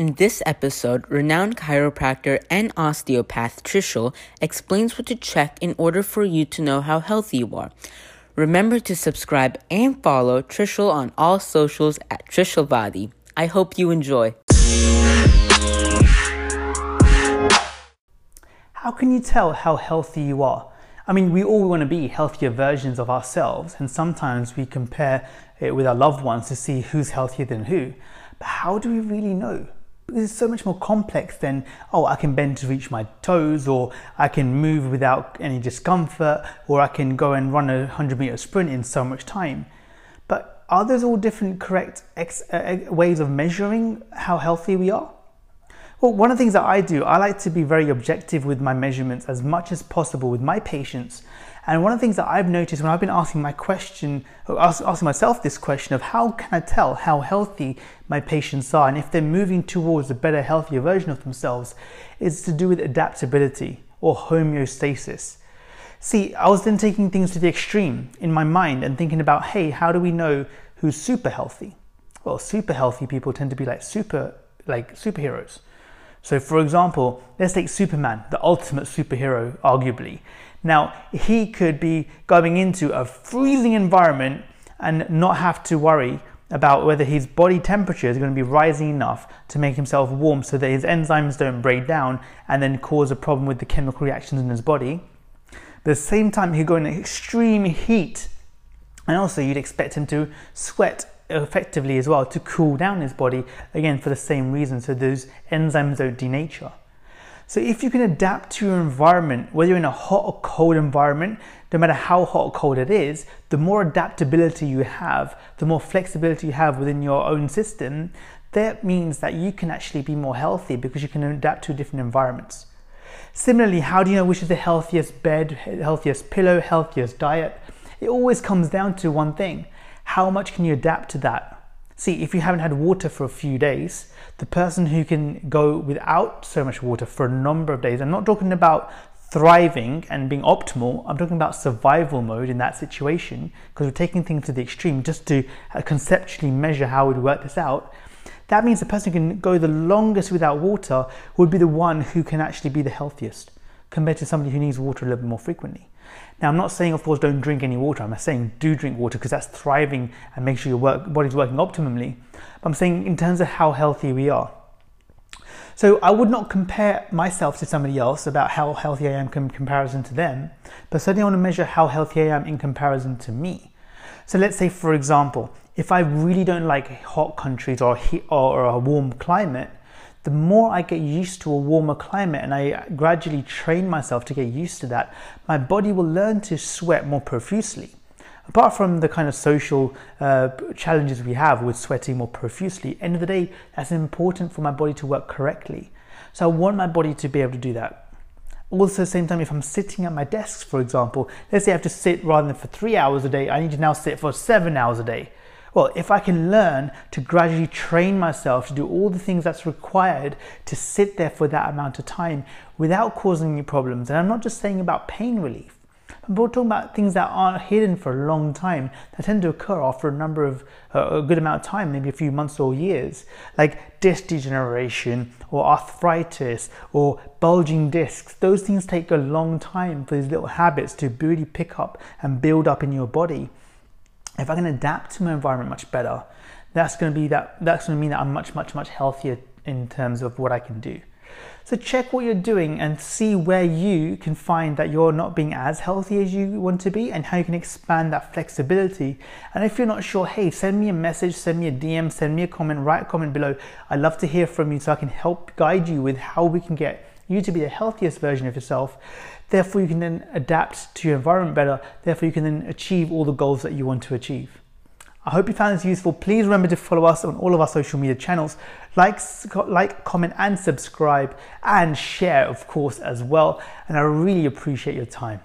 In this episode, renowned chiropractor and osteopath Trishul explains what to check in order for you to know how healthy you are. Remember to subscribe and follow Trishul on all socials at Trishulvadi. I hope you enjoy. How can you tell how healthy you are? I mean, we all want to be healthier versions of ourselves, and sometimes we compare it with our loved ones to see who's healthier than who. But how do we really know? It's so much more complex than, oh, I can bend to reach my toes, or I can move without any discomfort, or I can go and run a 100 meter sprint in so much time. But are those all different correct uh, ways of measuring how healthy we are? Well, one of the things that I do, I like to be very objective with my measurements as much as possible with my patients. And one of the things that I've noticed when I've been asking my question, asking myself this question of how can I tell how healthy my patients are and if they're moving towards a better, healthier version of themselves, is to do with adaptability or homeostasis. See, I was then taking things to the extreme in my mind and thinking about, hey, how do we know who's super healthy? Well, super healthy people tend to be like super, like superheroes. So, for example, let's take Superman, the ultimate superhero, arguably. Now, he could be going into a freezing environment and not have to worry about whether his body temperature is going to be rising enough to make himself warm so that his enzymes don't break down and then cause a problem with the chemical reactions in his body. But at the same time, he'd go in extreme heat, and also you'd expect him to sweat effectively as well to cool down his body, again for the same reason, so those enzymes don't denature. So if you can adapt to your environment, whether you're in a hot or cold environment, no matter how hot or cold it is, the more adaptability you have, the more flexibility you have within your own system, that means that you can actually be more healthy because you can adapt to different environments. Similarly, how do you know which is the healthiest bed, healthiest pillow, healthiest diet? It always comes down to one thing how much can you adapt to that? See, if you haven't had water for a few days, the person who can go without so much water for a number of days, I'm not talking about thriving and being optimal, I'm talking about survival mode in that situation, because we're taking things to the extreme just to uh, conceptually measure how we'd work this out. That means the person who can go the longest without water would be the one who can actually be the healthiest compared to somebody who needs water a little bit more frequently. Now, I'm not saying, of course, don't drink any water. I'm saying do drink water because that's thriving and make sure your work, body's working optimally. But I'm saying in terms of how healthy we are. So I would not compare myself to somebody else about how healthy I am in comparison to them, but certainly I want to measure how healthy I am in comparison to me. So let's say, for example, if I really don't like hot countries or, heat, or a warm climate, the more I get used to a warmer climate and I gradually train myself to get used to that, my body will learn to sweat more profusely. Apart from the kind of social uh, challenges we have with sweating more profusely, end of the day, that's important for my body to work correctly. So I want my body to be able to do that. Also, same time, if I'm sitting at my desk, for example, let's say I have to sit rather than for three hours a day, I need to now sit for seven hours a day. Well, if I can learn to gradually train myself to do all the things that's required to sit there for that amount of time without causing me problems, and I'm not just saying about pain relief, I'm talking about things that are hidden for a long time that tend to occur after a number of uh, a good amount of time, maybe a few months or years, like disc degeneration or arthritis or bulging discs. Those things take a long time for these little habits to really pick up and build up in your body if I can adapt to my environment much better, that's going to be that that's going to mean that I'm much much much healthier in terms of what I can do. So check what you're doing and see where you can find that you're not being as healthy as you want to be and how you can expand that flexibility. And if you're not sure, hey, send me a message, send me a DM, send me a comment, write a comment below. I'd love to hear from you so I can help guide you with how we can get you to be the healthiest version of yourself. Therefore, you can then adapt to your environment better. Therefore, you can then achieve all the goals that you want to achieve. I hope you found this useful. Please remember to follow us on all of our social media channels. Like, like, comment, and subscribe, and share, of course, as well. And I really appreciate your time.